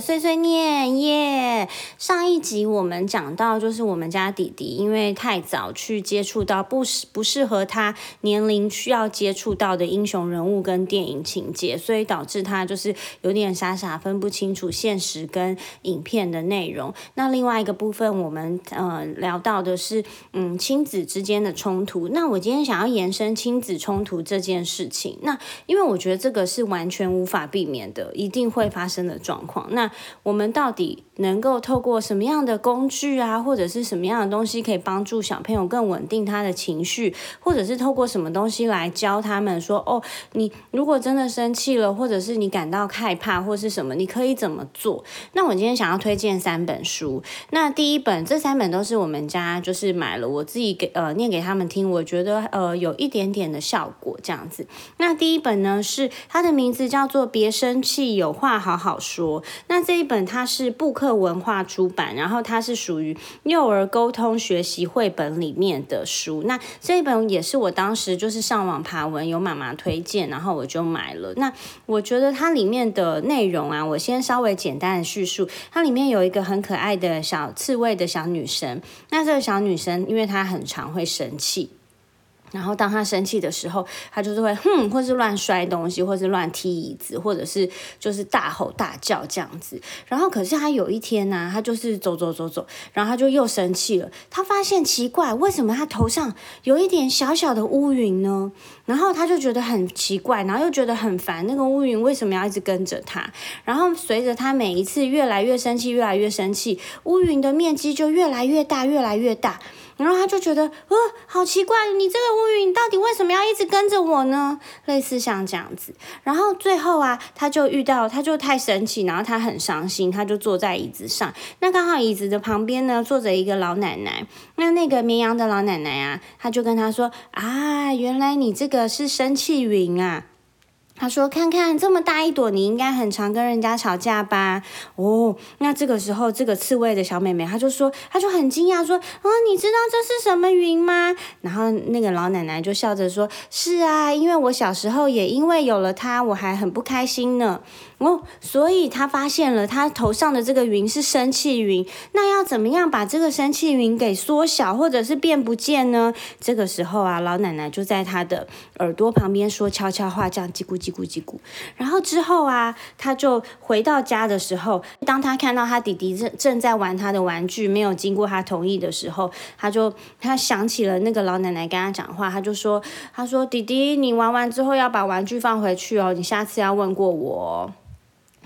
碎碎念耶。上一集我们讲到，就是我们家弟弟因为太早去接触到不适不适合他年龄需要接触到的英雄人物跟电影情节，所以导致他就是有点傻傻分不清楚现实跟影片的内容。那另外一个部分，我们呃聊到的是嗯亲子之间的冲突。那我今天想要延伸亲子冲突这件事情，那因为我觉得这个是完全无法避免的。一定会发生的状况。那我们到底能够透过什么样的工具啊，或者是什么样的东西，可以帮助小朋友更稳定他的情绪，或者是透过什么东西来教他们说：哦，你如果真的生气了，或者是你感到害怕，或是什么，你可以怎么做？那我今天想要推荐三本书。那第一本，这三本都是我们家就是买了，我自己给呃念给他们听，我觉得呃有一点点的效果这样子。那第一本呢，是它的名字叫做《别生气》。有话好好说。那这一本它是布克文化出版，然后它它是属于幼儿沟通学习绘本里面的书。那这一本也是我当时就是上网爬文，有妈妈推荐，然后我就买了。那我觉得它里面的内容啊，我先稍微简单的叙述。它里面有一个很可爱的小刺猬的小女生。那这个小女生，因为她很常会生气。然后当他生气的时候，他就是会哼，或是乱摔东西，或是乱踢椅子，或者是就是大吼大叫这样子。然后可是他有一天呢，他就是走走走走，然后他就又生气了。他发现奇怪，为什么他头上有一点小小的乌云呢？然后他就觉得很奇怪，然后又觉得很烦，那个乌云为什么要一直跟着他？然后随着他每一次越来越生气，越来越生气，乌云的面积就越来越大，越来越大。然后他就觉得，呃，好奇怪，你这个乌云到底为什么要一直跟着我呢？类似像这样子。然后最后啊，他就遇到，他就太生气，然后他很伤心，他就坐在椅子上。那刚好椅子的旁边呢，坐着一个老奶奶。那那个绵羊的老奶奶啊，他就跟他说：“啊，原来你这个是生气云啊。”他说：“看看这么大一朵，你应该很常跟人家吵架吧？”哦，那这个时候，这个刺猬的小妹妹，她就说，她就很惊讶说：“啊，你知道这是什么云吗？”然后那个老奶奶就笑着说：“是啊，因为我小时候也因为有了它，我还很不开心呢。”哦，所以他发现了他头上的这个云是生气云，那要怎么样把这个生气云给缩小或者是变不见呢？这个时候啊，老奶奶就在他的耳朵旁边说悄悄话，这样叽咕叽咕叽咕。然后之后啊，他就回到家的时候，当他看到他弟弟正正在玩他的玩具，没有经过他同意的时候，他就他想起了那个老奶奶跟他讲话，他就说：“他说弟弟，你玩完之后要把玩具放回去哦，你下次要问过我。”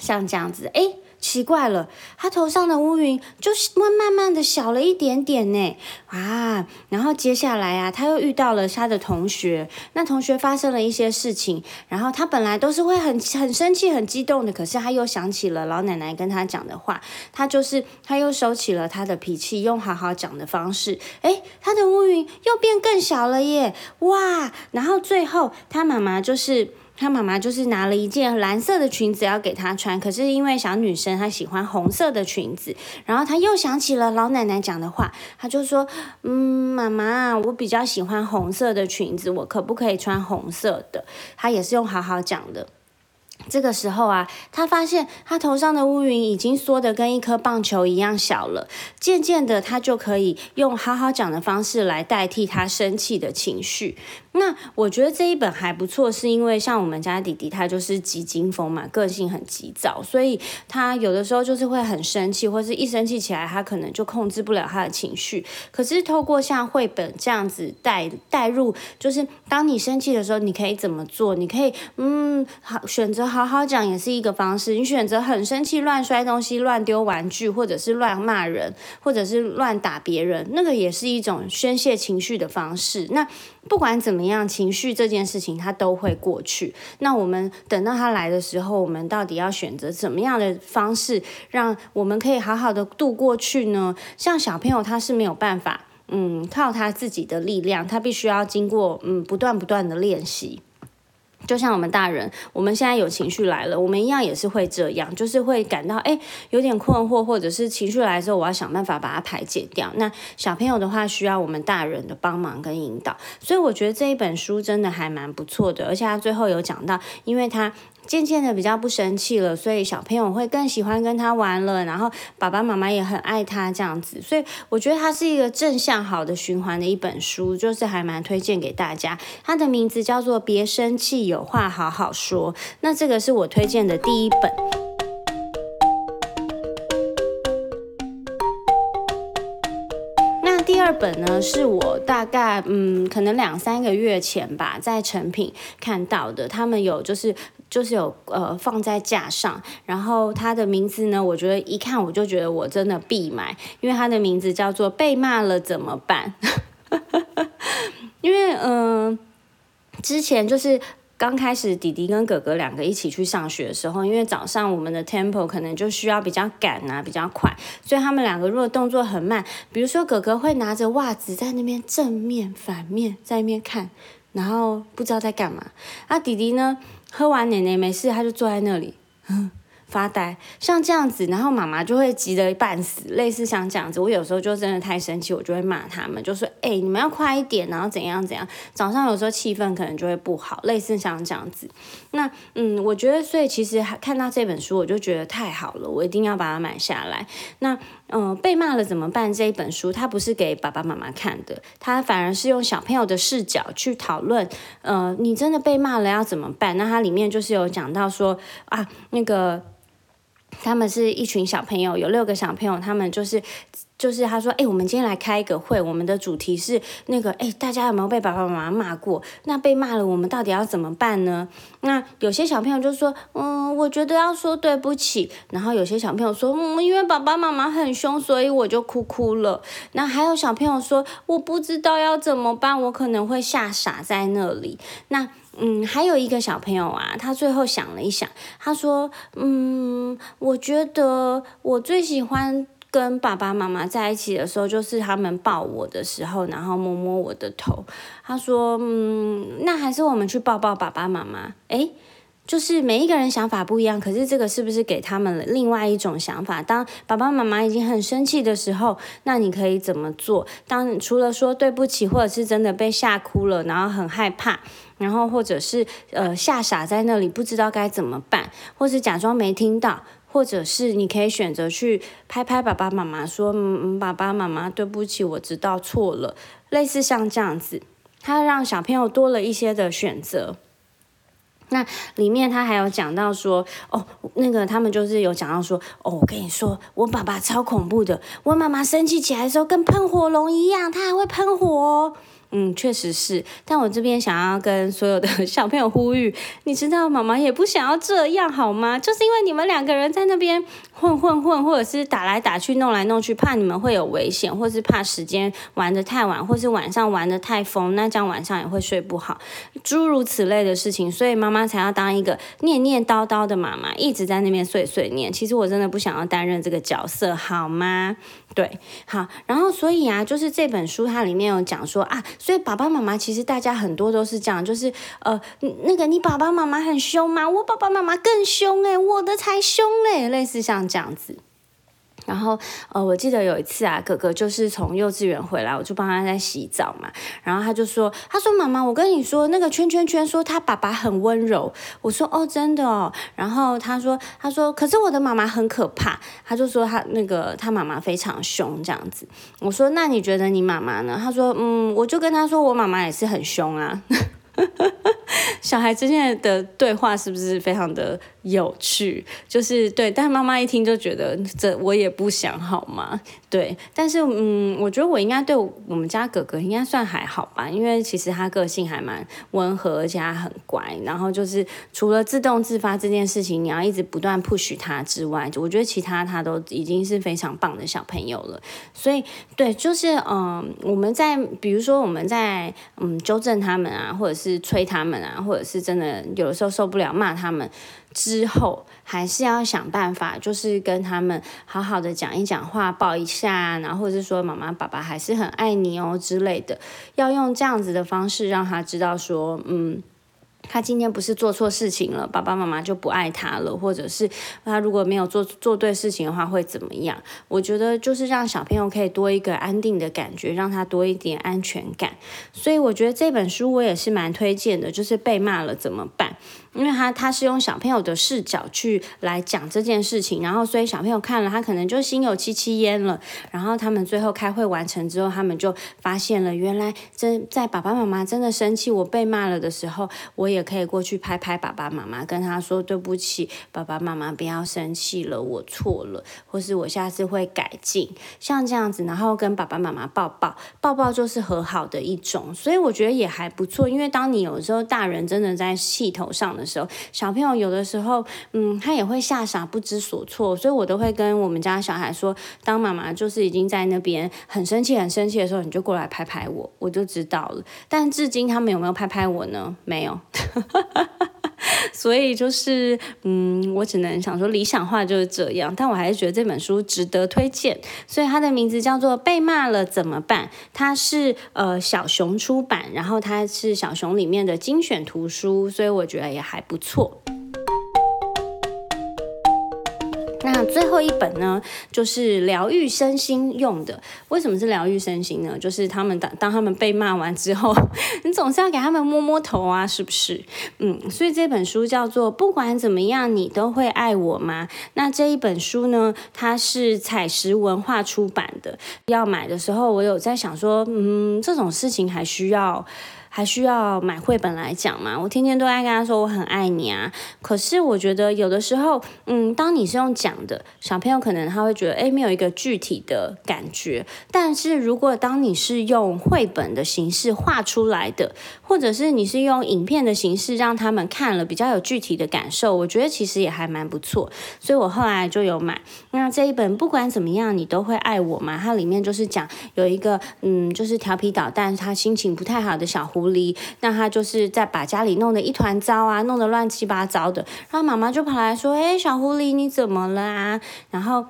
像这样子，哎，奇怪了，他头上的乌云就是慢慢慢的小了一点点呢，啊，然后接下来啊，他又遇到了他的同学，那同学发生了一些事情，然后他本来都是会很很生气、很激动的，可是他又想起了老奶奶跟他讲的话，他就是他又收起了他的脾气，用好好讲的方式，哎，他的乌云又变更小了耶，哇，然后最后他妈妈就是。他妈妈就是拿了一件蓝色的裙子要给他穿，可是因为小女生她喜欢红色的裙子，然后他又想起了老奶奶讲的话，他就说：“嗯，妈妈，我比较喜欢红色的裙子，我可不可以穿红色的？”他也是用好好讲的。这个时候啊，他发现他头上的乌云已经缩得跟一颗棒球一样小了。渐渐的，他就可以用好好讲的方式来代替他生气的情绪。那我觉得这一本还不错，是因为像我们家弟弟，他就是急惊风嘛，个性很急躁，所以他有的时候就是会很生气，或是一生气起来，他可能就控制不了他的情绪。可是透过像绘本这样子带带入，就是当你生气的时候，你可以怎么做？你可以嗯，好选择。好好讲也是一个方式。你选择很生气、乱摔东西、乱丢玩具，或者是乱骂人，或者是乱打别人，那个也是一种宣泄情绪的方式。那不管怎么样，情绪这件事情它都会过去。那我们等到它来的时候，我们到底要选择怎么样的方式，让我们可以好好的度过去呢？像小朋友他是没有办法，嗯，靠他自己的力量，他必须要经过嗯不断不断的练习。就像我们大人，我们现在有情绪来了，我们一样也是会这样，就是会感到哎有点困惑，或者是情绪来的时候，我要想办法把它排解掉。那小朋友的话，需要我们大人的帮忙跟引导。所以我觉得这一本书真的还蛮不错的，而且他最后有讲到，因为他。渐渐的比较不生气了，所以小朋友会更喜欢跟他玩了，然后爸爸妈妈也很爱他这样子，所以我觉得它是一个正向好的循环的一本书，就是还蛮推荐给大家。它的名字叫做《别生气，有话好好说》，那这个是我推荐的第一本。那第二本呢，是我大概嗯，可能两三个月前吧，在成品看到的。他们有就是就是有呃放在架上，然后它的名字呢，我觉得一看我就觉得我真的必买，因为它的名字叫做《被骂了怎么办》。因为嗯，之前就是。刚开始弟弟跟哥哥两个一起去上学的时候，因为早上我们的 tempo 可能就需要比较赶啊，比较快，所以他们两个如果动作很慢，比如说哥哥会拿着袜子在那边正面、反面在那边看，然后不知道在干嘛。啊，弟弟呢，喝完奶奶没事，他就坐在那里。发呆，像这样子，然后妈妈就会急得半死，类似像这样子。我有时候就真的太生气，我就会骂他们，就说：“哎，你们要快一点，然后怎样怎样。”早上有时候气氛可能就会不好，类似像这样子。那嗯，我觉得，所以其实看到这本书，我就觉得太好了，我一定要把它买下来。那嗯，被骂了怎么办？这一本书它不是给爸爸妈妈看的，它反而是用小朋友的视角去讨论。呃，你真的被骂了要怎么办？那它里面就是有讲到说啊，那个。他们是一群小朋友，有六个小朋友，他们就是就是他说，哎，我们今天来开一个会，我们的主题是那个，哎，大家有没有被爸爸妈妈骂过？那被骂了，我们到底要怎么办呢？那有些小朋友就说，嗯，我觉得要说对不起。然后有些小朋友说，嗯，因为爸爸妈妈很凶，所以我就哭哭了。那还有小朋友说，我不知道要怎么办，我可能会吓傻在那里。那嗯，还有一个小朋友啊，他最后想了一想，他说：“嗯，我觉得我最喜欢跟爸爸妈妈在一起的时候，就是他们抱我的时候，然后摸摸我的头。”他说：“嗯，那还是我们去抱抱爸爸妈妈。”诶，就是每一个人想法不一样，可是这个是不是给他们了另外一种想法？当爸爸妈妈已经很生气的时候，那你可以怎么做？当除了说对不起，或者是真的被吓哭了，然后很害怕。然后，或者是呃吓傻在那里，不知道该怎么办，或是假装没听到，或者是你可以选择去拍拍爸爸妈妈，说：“嗯，爸爸妈妈，对不起，我知道错了。”类似像这样子，他让小朋友多了一些的选择。那里面他还有讲到说：“哦，那个他们就是有讲到说，哦，我跟你说，我爸爸超恐怖的，我妈妈生气起来的时候跟喷火龙一样，他还会喷火。”哦嗯，确实是，但我这边想要跟所有的 小朋友呼吁，你知道妈妈也不想要这样好吗？就是因为你们两个人在那边混混混，或者是打来打去、弄来弄去，怕你们会有危险，或是怕时间玩的太晚，或是晚上玩的太疯，那这样晚上也会睡不好，诸如此类的事情，所以妈妈才要当一个念念叨叨的妈妈，一直在那边碎碎念。其实我真的不想要担任这个角色，好吗？对，好，然后所以啊，就是这本书它里面有讲说啊，所以爸爸妈妈其实大家很多都是这样，就是呃，那个你爸爸妈妈很凶吗？我爸爸妈妈更凶诶，我的才凶嘞，类似像这样子。然后，呃，我记得有一次啊，哥哥就是从幼稚园回来，我就帮他在洗澡嘛。然后他就说：“他说妈妈，我跟你说，那个圈圈圈说他爸爸很温柔。”我说：“哦，真的哦。”然后他说：“他说可是我的妈妈很可怕。”他就说他那个他妈妈非常凶这样子。我说：“那你觉得你妈妈呢？”他说：“嗯，我就跟他说我妈妈也是很凶啊。” 小孩之间的对话是不是非常的？有趣，就是对，但妈妈一听就觉得这我也不想好吗？对，但是嗯，我觉得我应该对我们家哥哥应该算还好吧，因为其实他个性还蛮温和，而且他很乖。然后就是除了自动自发这件事情，你要一直不断 push 他之外，我觉得其他他都已经是非常棒的小朋友了。所以对，就是嗯，我们在比如说我们在嗯纠正他们啊，或者是催他们啊，或者是真的有的时候受不了骂他们。之后还是要想办法，就是跟他们好好的讲一讲话，抱一下，然后或者是说妈妈、爸爸还是很爱你哦之类的，要用这样子的方式让他知道说，嗯。他今天不是做错事情了，爸爸妈妈就不爱他了，或者是他如果没有做做对事情的话会怎么样？我觉得就是让小朋友可以多一个安定的感觉，让他多一点安全感。所以我觉得这本书我也是蛮推荐的，就是被骂了怎么办？因为他他是用小朋友的视角去来讲这件事情，然后所以小朋友看了，他可能就心有戚戚焉了。然后他们最后开会完成之后，他们就发现了，原来真在爸爸妈妈真的生气，我被骂了的时候，我也可以过去拍拍爸爸妈妈，跟他说对不起，爸爸妈妈不要生气了，我错了，或是我下次会改进，像这样子，然后跟爸爸妈妈抱抱，抱抱就是和好的一种，所以我觉得也还不错。因为当你有时候大人真的在气头上。的时候，小朋友有的时候，嗯，他也会吓傻、不知所措，所以我都会跟我们家小孩说，当妈妈就是已经在那边很生气、很生气的时候，你就过来拍拍我，我就知道了。但至今他们有没有拍拍我呢？没有。所以就是，嗯，我只能想说理想化就是这样，但我还是觉得这本书值得推荐。所以它的名字叫做《被骂了怎么办》，它是呃小熊出版，然后它是小熊里面的精选图书，所以我觉得也还不错。那最后一本呢，就是疗愈身心用的。为什么是疗愈身心呢？就是他们当当他们被骂完之后，你总是要给他们摸摸头啊，是不是？嗯，所以这本书叫做《不管怎么样，你都会爱我吗》。那这一本书呢，它是彩石文化出版的。要买的时候，我有在想说，嗯，这种事情还需要。还需要买绘本来讲嘛？我天天都在跟他说我很爱你啊。可是我觉得有的时候，嗯，当你是用讲的，小朋友可能他会觉得，哎，没有一个具体的感觉。但是如果当你是用绘本的形式画出来的，或者是你是用影片的形式让他们看了比较有具体的感受，我觉得其实也还蛮不错。所以我后来就有买。那这一本不管怎么样，你都会爱我嘛？它里面就是讲有一个，嗯，就是调皮捣蛋，他心情不太好的小狐。狐狸，那他就是在把家里弄得一团糟啊，弄得乱七八糟的。然后妈妈就跑来说：“哎，小狐狸你怎么了啊？”然后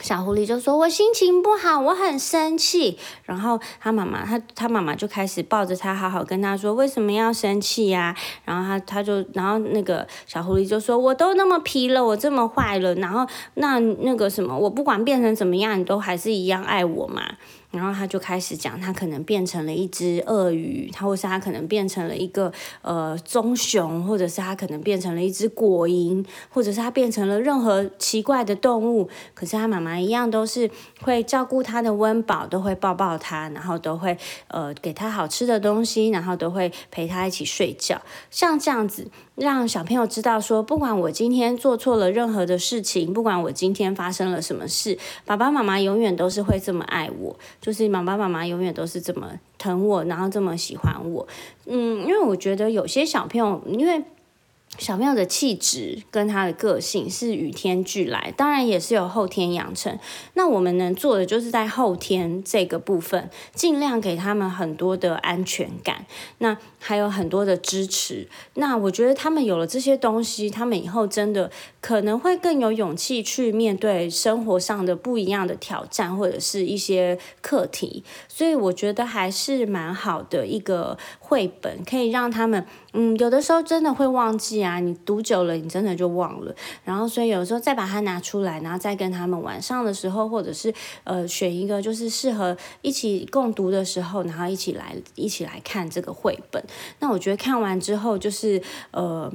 小狐狸就说：“我心情不好，我很生气。”然后他妈妈，他他妈妈就开始抱着他，好好跟他说：“为什么要生气呀？”然后他他就，然后那个小狐狸就说：“我都那么皮了，我这么坏了，然后那那个什么，我不管变成怎么样，你都还是一样爱我嘛。”然后他就开始讲，他可能变成了一只鳄鱼，他或是他可能变成了一个呃棕熊，或者是他可能变成了一只果蝇，或者是他变成了任何奇怪的动物。可是他妈妈一样都是会照顾他的温饱，都会抱抱他，然后都会呃给他好吃的东西，然后都会陪他一起睡觉，像这样子。让小朋友知道，说不管我今天做错了任何的事情，不管我今天发生了什么事，爸爸妈妈永远都是会这么爱我，就是爸爸妈妈永远都是这么疼我，然后这么喜欢我。嗯，因为我觉得有些小朋友，因为。小朋友的气质跟他的个性是与天俱来，当然也是有后天养成。那我们能做的就是在后天这个部分，尽量给他们很多的安全感，那还有很多的支持。那我觉得他们有了这些东西，他们以后真的可能会更有勇气去面对生活上的不一样的挑战或者是一些课题。所以我觉得还是蛮好的一个绘本，可以让他们。嗯，有的时候真的会忘记啊，你读久了，你真的就忘了。然后，所以有时候再把它拿出来，然后再跟他们晚上的时候，或者是呃选一个就是适合一起共读的时候，然后一起来一起来看这个绘本。那我觉得看完之后，就是呃。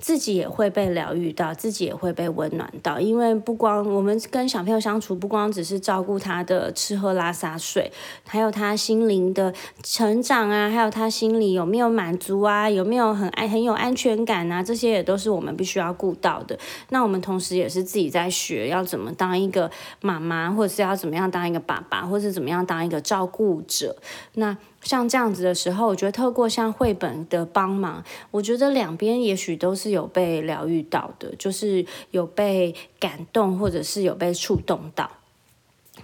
自己也会被疗愈到，自己也会被温暖到，因为不光我们跟小朋友相处，不光只是照顾他的吃喝拉撒睡，还有他心灵的成长啊，还有他心里有没有满足啊，有没有很爱很有安全感啊，这些也都是我们必须要顾到的。那我们同时也是自己在学要怎么当一个妈妈，或者是要怎么样当一个爸爸，或者怎么样当一个照顾者。那像这样子的时候，我觉得透过像绘本的帮忙，我觉得两边也许都是有被疗愈到的，就是有被感动，或者是有被触动到。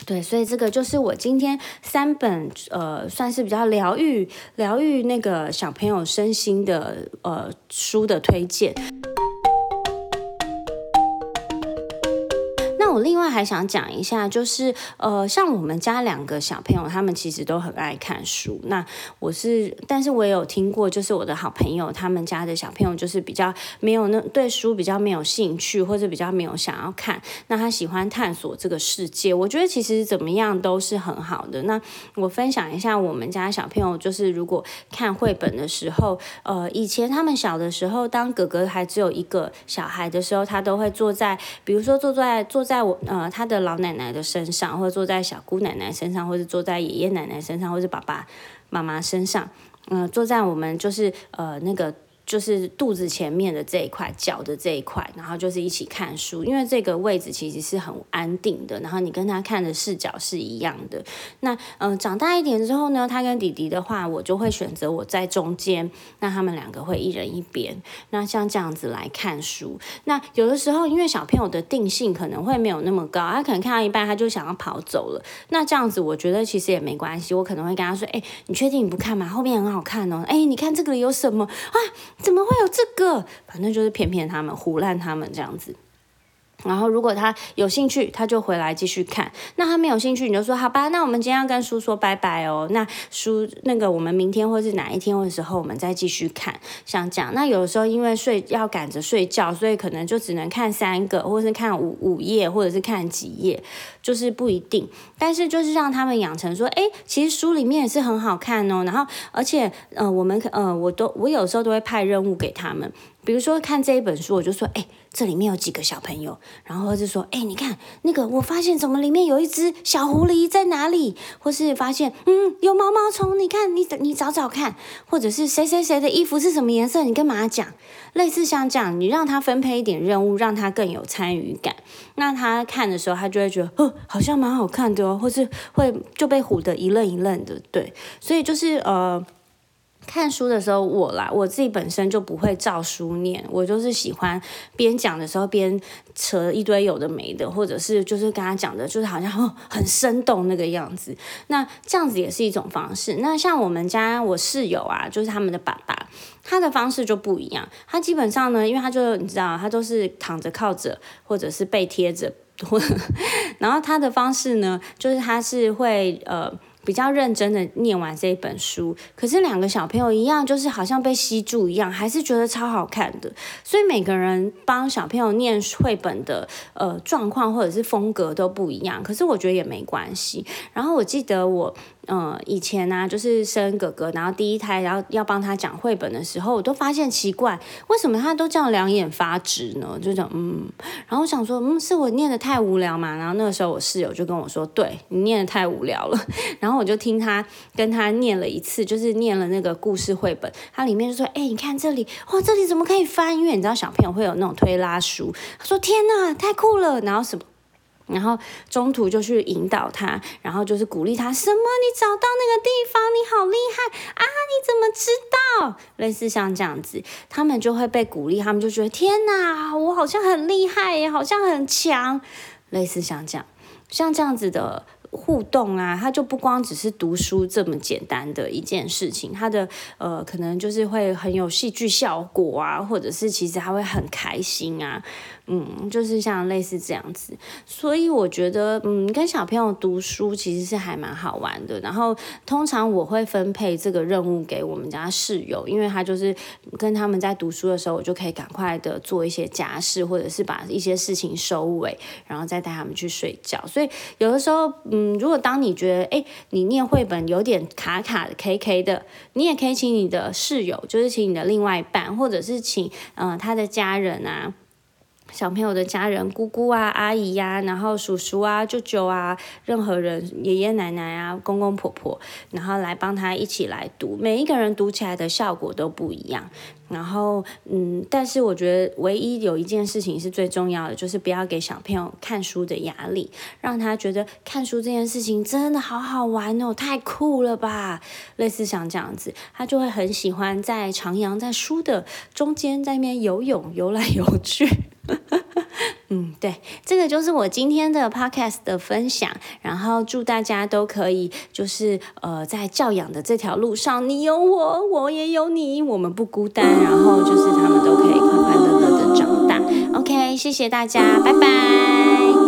对，所以这个就是我今天三本呃，算是比较疗愈、疗愈那个小朋友身心的呃书的推荐。我另外还想讲一下，就是呃，像我们家两个小朋友，他们其实都很爱看书。那我是，但是我也有听过，就是我的好朋友他们家的小朋友，就是比较没有那对书比较没有兴趣，或者比较没有想要看。那他喜欢探索这个世界，我觉得其实怎么样都是很好的。那我分享一下我们家小朋友，就是如果看绘本的时候，呃，以前他们小的时候，当哥哥还只有一个小孩的时候，他都会坐在，比如说坐在坐在我呃他的老奶奶的身上，或者坐在小姑奶奶身上，或者坐在爷爷奶奶身上，或者爸爸妈妈身上，嗯，坐在我们就是呃那个。就是肚子前面的这一块，脚的这一块，然后就是一起看书，因为这个位置其实是很安定的，然后你跟他看的视角是一样的。那嗯，长大一点之后呢，他跟弟弟的话，我就会选择我在中间，那他们两个会一人一边，那像这样子来看书。那有的时候，因为小朋友的定性可能会没有那么高，他可能看到一半他就想要跑走了。那这样子，我觉得其实也没关系，我可能会跟他说：“哎，你确定你不看吗？后面很好看哦。哎，你看这个有什么啊？”怎么会有这个？反正就是骗骗他们，胡乱他们这样子。然后，如果他有兴趣，他就回来继续看。那他没有兴趣，你就说好吧。那我们今天要跟书说拜拜哦。那书那个，我们明天或是哪一天的时候，我们再继续看。像这样，那有时候因为睡要赶着睡觉，所以可能就只能看三个，或是看五五页，或者是看几页，就是不一定。但是就是让他们养成说，哎，其实书里面也是很好看哦。然后，而且呃，我们呃，我都我有时候都会派任务给他们。比如说看这一本书，我就说，哎，这里面有几个小朋友，然后就说，哎，你看那个，我发现怎么里面有一只小狐狸在哪里？或是发现，嗯，有毛毛虫，你看，你你找找看，或者是谁谁谁的衣服是什么颜色？你跟妈妈讲，类似像这样，你让他分配一点任务，让他更有参与感，那他看的时候，他就会觉得，哦，好像蛮好看的哦，或是会就被唬得一愣一愣的，对，所以就是呃。看书的时候，我啦，我自己本身就不会照书念，我就是喜欢边讲的时候边扯一堆有的没的，或者是就是跟他讲的，就是好像很生动那个样子。那这样子也是一种方式。那像我们家我室友啊，就是他们的爸爸，他的方式就不一样。他基本上呢，因为他就你知道，他都是躺着靠着，或者是背贴着，然后他的方式呢，就是他是会呃。比较认真的念完这一本书，可是两个小朋友一样，就是好像被吸住一样，还是觉得超好看的。所以每个人帮小朋友念绘本的呃状况或者是风格都不一样，可是我觉得也没关系。然后我记得我。嗯，以前呢，就是生哥哥，然后第一胎，然后要帮他讲绘本的时候，我都发现奇怪，为什么他都这样两眼发直呢？就讲嗯，然后我想说，嗯，是我念的太无聊嘛？然后那个时候我室友就跟我说，对你念的太无聊了。然后后我就听他跟他念了一次，就是念了那个故事绘本，他里面就说，哎，你看这里，哇，这里怎么可以翻？因为你知道小朋友会有那种推拉书。他说，天哪，太酷了！然后什么？然后中途就去引导他，然后就是鼓励他，什么？你找到那个地方，你好厉害啊！你怎么知道？类似像这样子，他们就会被鼓励，他们就觉得天哪，我好像很厉害耶，好像很强。类似像这样，像这样子的。互动啊，他就不光只是读书这么简单的一件事情，他的呃，可能就是会很有戏剧效果啊，或者是其实他会很开心啊，嗯，就是像类似这样子。所以我觉得，嗯，跟小朋友读书其实是还蛮好玩的。然后通常我会分配这个任务给我们家室友，因为他就是跟他们在读书的时候，我就可以赶快的做一些家事，或者是把一些事情收尾，然后再带他们去睡觉。所以有的时候，嗯。如果当你觉得哎，你念绘本有点卡卡的、K K 的，你也可以请你的室友，就是请你的另外一半，或者是请嗯他的家人啊。小朋友的家人，姑姑啊、阿姨呀，然后叔叔啊、舅舅啊，任何人，爷爷奶奶啊、公公婆婆，然后来帮他一起来读。每一个人读起来的效果都不一样。然后，嗯，但是我觉得唯一有一件事情是最重要的，就是不要给小朋友看书的压力，让他觉得看书这件事情真的好好玩哦，太酷了吧！类似像这样子，他就会很喜欢在徜徉在书的中间，在那边游泳、游来游去。嗯，对，这个就是我今天的 podcast 的分享。然后祝大家都可以，就是呃，在教养的这条路上，你有我，我也有你，我们不孤单。然后就是他们都可以快快乐乐的长大。OK，谢谢大家，拜拜。